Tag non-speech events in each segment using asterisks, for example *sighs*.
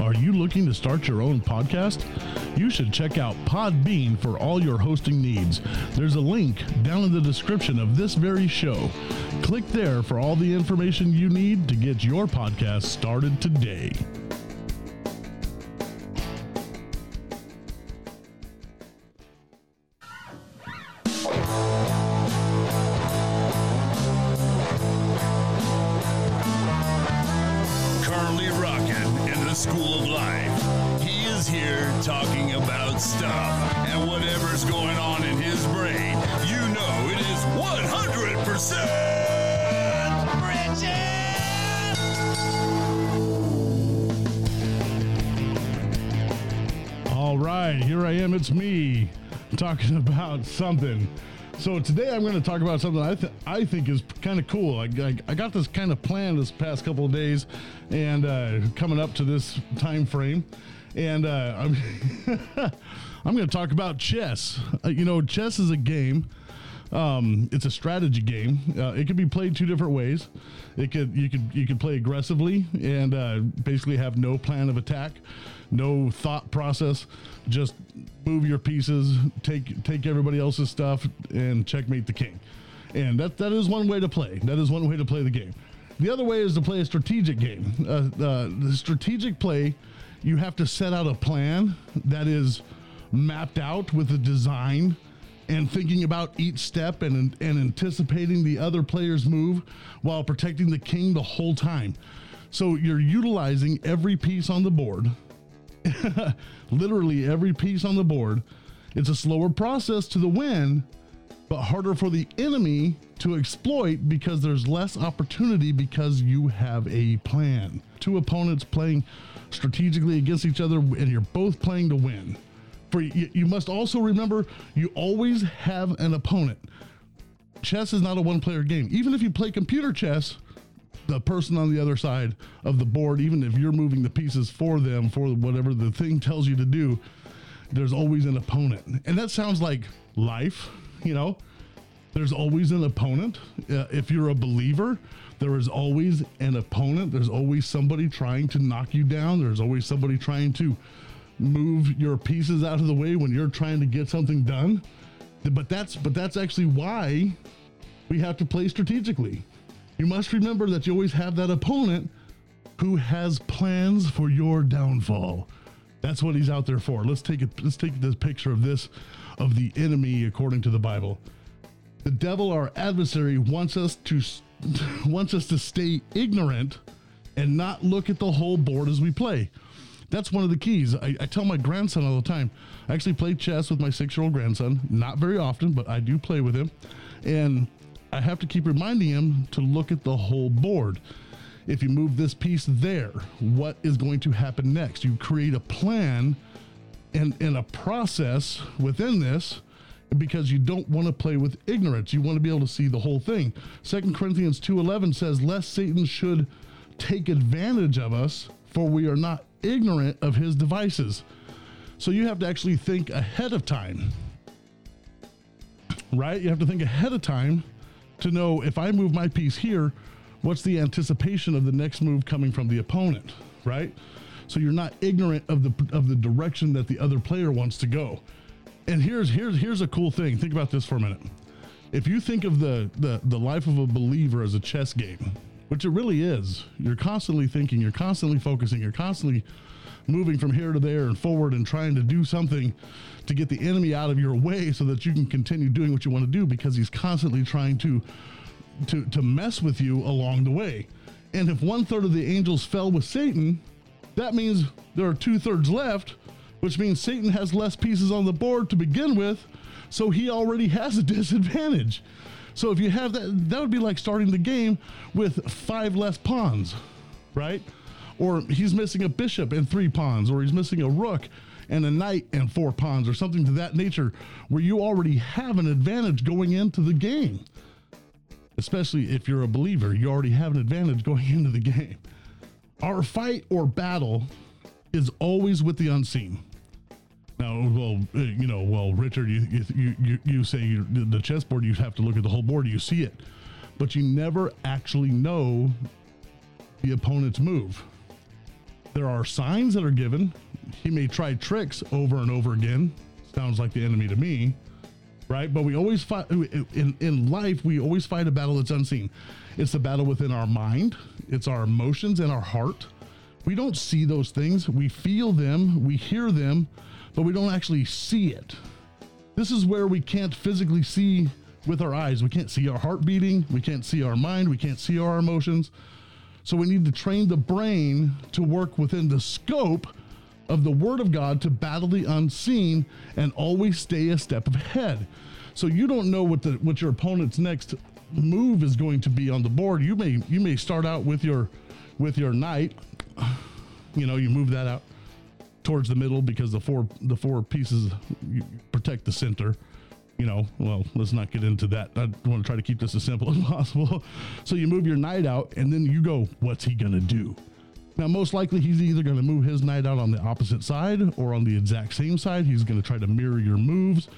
Are you looking to start your own podcast? You should check out Podbean for all your hosting needs. There's a link down in the description of this very show. Click there for all the information you need to get your podcast started today. Is here talking about stuff and whatever's going on in his brain. You know it is 100% Bridget! All right, here I am. It's me talking about something. So today I'm going to talk about something I, th- I think is kind of cool. I, I, I got this kind of plan this past couple of days, and uh, coming up to this time frame, and uh, I'm *laughs* I'm going to talk about chess. Uh, you know, chess is a game. Um, it's a strategy game. Uh, it can be played two different ways. It could you could you could play aggressively and uh, basically have no plan of attack, no thought process, just move your pieces, take take everybody else's stuff, and checkmate the king. And that that is one way to play. That is one way to play the game. The other way is to play a strategic game. Uh, uh, the strategic play, you have to set out a plan that is mapped out with a design and thinking about each step and, and anticipating the other player's move while protecting the king the whole time. So you're utilizing every piece on the board, *laughs* literally every piece on the board. It's a slower process to the win, but harder for the enemy to exploit because there's less opportunity because you have a plan. Two opponents playing strategically against each other, and you're both playing to win. For you, you must also remember you always have an opponent. Chess is not a one player game. Even if you play computer chess, the person on the other side of the board, even if you're moving the pieces for them for whatever the thing tells you to do, there's always an opponent. And that sounds like life, you know? There's always an opponent. Uh, if you're a believer, there is always an opponent. There's always somebody trying to knock you down. There's always somebody trying to move your pieces out of the way when you're trying to get something done. But that's but that's actually why we have to play strategically. You must remember that you always have that opponent who has plans for your downfall. That's what he's out there for. Let's take it. Let's take this picture of this, of the enemy according to the Bible. The devil, our adversary, wants us to *laughs* wants us to stay ignorant and not look at the whole board as we play. That's one of the keys. I, I tell my grandson all the time. I actually play chess with my six-year-old grandson. Not very often, but I do play with him, and I have to keep reminding him to look at the whole board if you move this piece there, what is going to happen next? You create a plan and, and a process within this because you don't want to play with ignorance. You want to be able to see the whole thing. Second Corinthians 2:11 says, "Lest Satan should take advantage of us, for we are not ignorant of his devices." So you have to actually think ahead of time. Right? You have to think ahead of time to know if I move my piece here, what's the anticipation of the next move coming from the opponent, right? So you're not ignorant of the of the direction that the other player wants to go. And here's here's here's a cool thing. Think about this for a minute. If you think of the the the life of a believer as a chess game, which it really is, you're constantly thinking, you're constantly focusing, you're constantly moving from here to there and forward and trying to do something to get the enemy out of your way so that you can continue doing what you want to do because he's constantly trying to to to mess with you along the way. And if one third of the angels fell with Satan, that means there are two thirds left, which means Satan has less pieces on the board to begin with, so he already has a *laughs* disadvantage. So if you have that, that would be like starting the game with five less pawns, right? Or he's missing a bishop and three pawns, or he's missing a rook and a knight and four pawns, or something to that nature, where you already have an advantage going into the game especially if you're a believer, you already have an advantage going *laughs* into the game. Our fight or battle is always with the unseen. Now, well, uh, you know, well, Richard, you you you, you say the chessboard, you have to look at the whole board, you see it, but you never actually know the opponent's move. There are signs that are given. He may try tricks over and over again. Sounds like the enemy to me, right? But we always fight in, in life, we always fight a battle that's unseen. It's the battle within our mind, it's our emotions and our heart. We don't see those things. We feel them, we hear them, but we don't actually see it. This is where we can't physically see with our eyes. We can't see our heart beating, we can't see our mind, we can't see our emotions. So we need to train the brain to work within the scope of the Word of God to battle the unseen and always stay a step ahead. So you don't know what the what your opponent's next move is going to be on the board. You may you may start out with your with your knight. *sighs* You know, you move that out towards the middle because the four the four pieces protect the center you know, well, let's not get into that. I want to try to keep this as simple *laughs* as possible. So you move your knight out, and then you go, what's he to do? Now, most likely, he's either going to move his knight out on the opposite side or on the exact same side. He's going to try to mirror your moves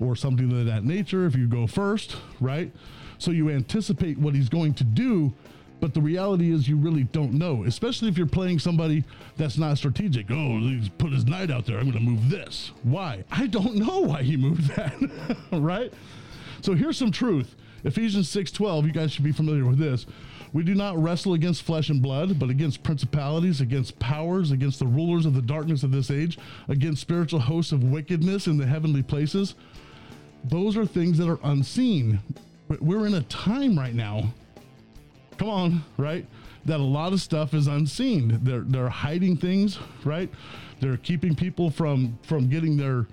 or something of that nature if you go first, right? So you anticipate what he's going to do, but the reality is, you really don't know, especially if you're playing somebody that's not strategic. Oh, he's put his knight out there. I'm going to move this. Why? I don't know why he moved that, *laughs* right? So here's some truth. Ephesians 6:12, you guys should be familiar with this. We do not wrestle against flesh and blood, but against principalities, against powers, against the rulers of the darkness of this age, against spiritual hosts of wickedness in the heavenly places. Those are things that are unseen. But we're in a time right now come on, right? That a lot of stuff is unseen. They're they're hiding things, right? They're keeping people from from getting their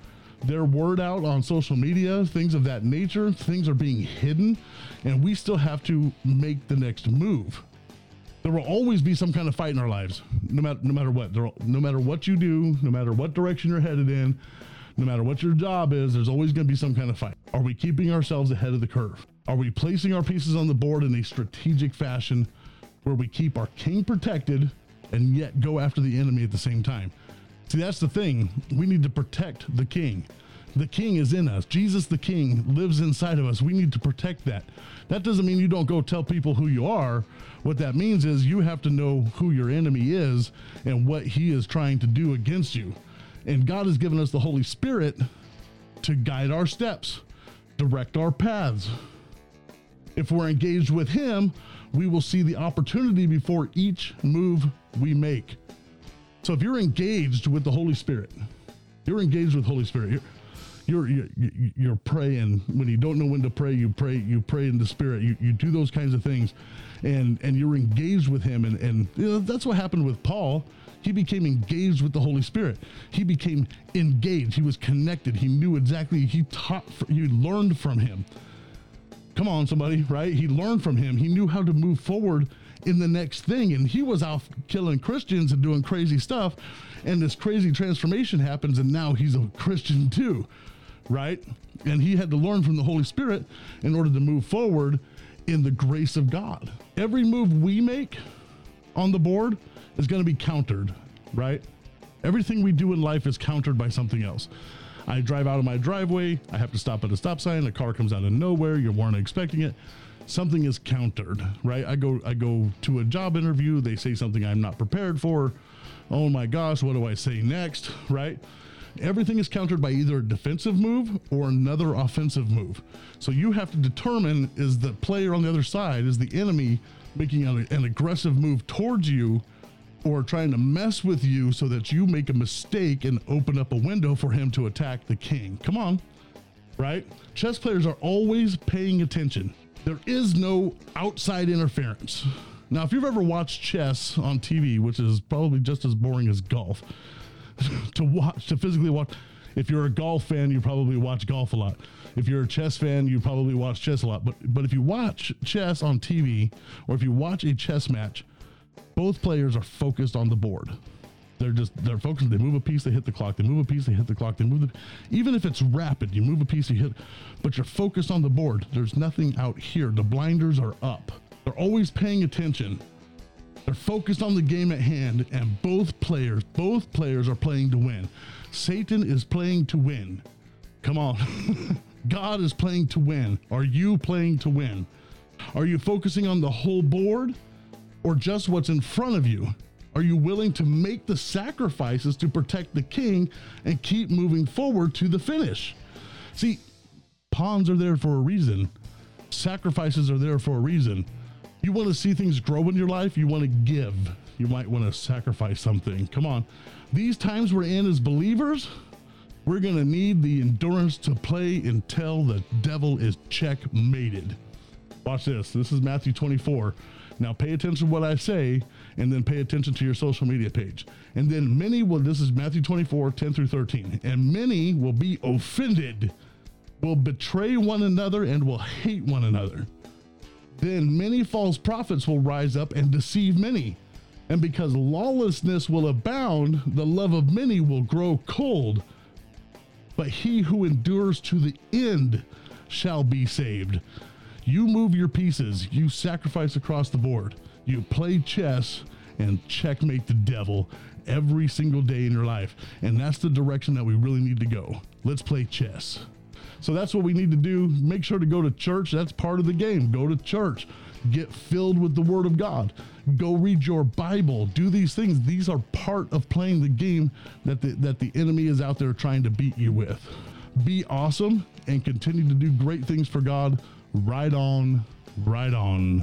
their word out on social media, things of that nature. Things are being hidden, and we still have to make the next move. There will always be some kind of fight in our lives, no matter no matter what. There, no matter what you do, no matter what direction you're headed in, no matter what your job is, there's always going to be some kind of fight. Are we keeping ourselves ahead of the curve? Are we placing our pieces on the board in a strategic fashion where we keep our king protected and yet go after the enemy at the same time? See, that's the thing. We need to protect the king. The king is in us. Jesus the king lives inside of us. We need to protect that. That doesn't mean you don't go tell people who you are. What that means is you have to know who your enemy is and what he is trying to do against you. And God has given us the Holy Spirit to guide our steps, direct our paths. If we're engaged with Him, we will see the opportunity before each move we make. So if you're engaged with the Holy Spirit, you're engaged with Holy Spirit. You're, you're, you're, you're praying when you don't know when to pray. You pray. You pray in the Spirit. You, you do those kinds of things, and and you're engaged with Him. And and you know, that's what happened with Paul. He became engaged with the Holy Spirit. He became engaged. He was connected. He knew exactly. He taught. He learned from Him. Come on, somebody, right? He learned from him. He knew how to move forward in the next thing. And he was out killing Christians and doing crazy stuff. And this crazy transformation happens, and now he's a Christian too, right? And he had to learn from the Holy Spirit in order to move forward in the grace of God. Every move we make on the board is going to be countered, right? Everything we do in life is countered by something else. I drive out of my driveway. I have to stop at a stop sign. A car comes out of nowhere. You weren't expecting it. Something is countered, right? I go I go to a job interview. They say something I'm not prepared for. Oh my gosh, what do I say next, right? Everything is countered by either a defensive move or another offensive move. So you have to determine is the player on the other side, is the enemy making an, an aggressive move towards you or trying to mess with you so that you make a mistake and open up a window for him to attack the king. Come on, right? Chess players are always paying attention. There is no outside interference. Now, if you've ever watched chess on TV, which is probably just as boring as golf, *laughs* to watch, to physically watch, if you're a golf fan, you probably watch golf a lot. If you're a chess fan, you probably watch chess a lot. But but if you watch chess on TV or if you watch a chess match, both players are focused on the board. They're just they're focused. They move a piece, they hit the clock. They move a piece, they hit the clock. They move the even if it's rapid, you move a piece, you hit, but you're focused on the board. There's nothing out here. The blinders are up. They're always paying attention. They're focused on the game at hand, and both players, both players are playing to win. Satan is playing to win. Come on. *laughs* God is playing to win. Are you playing to win? Are you focusing on the whole board? or just what's in front of you? Are you willing to make the sacrifices to protect the king and keep moving forward to the finish? See, pawns are there for a reason. Sacrifices are there for a reason. You want to see things grow in your life, you want to give. You might want to sacrifice something. Come on. These times we're in as believers, we're going to need the endurance to play until the devil is checkmated. Watch this. This is Matthew 24. Now pay attention to what I say and then pay attention to your social media page. And then many will, this is Matthew 24, 10 through 13. And many will be offended, will betray one another, and will hate one another. Then many false prophets will rise up and deceive many. And because lawlessness will abound, the love of many will grow cold. But he who endures to the end shall be saved. You move your pieces, you sacrifice across the board, you play chess and checkmate the devil every single day in your life. And that's the direction that we really need to go. Let's play chess. So that's what we need to do. Make sure to go to church. That's part of the game. Go to church. Get filled with the Word of God. Go read your Bible. Do these things. These are part of playing the game that the, that the enemy is out there trying to beat you with. Be awesome and continue to do great things for God. Right on, right on.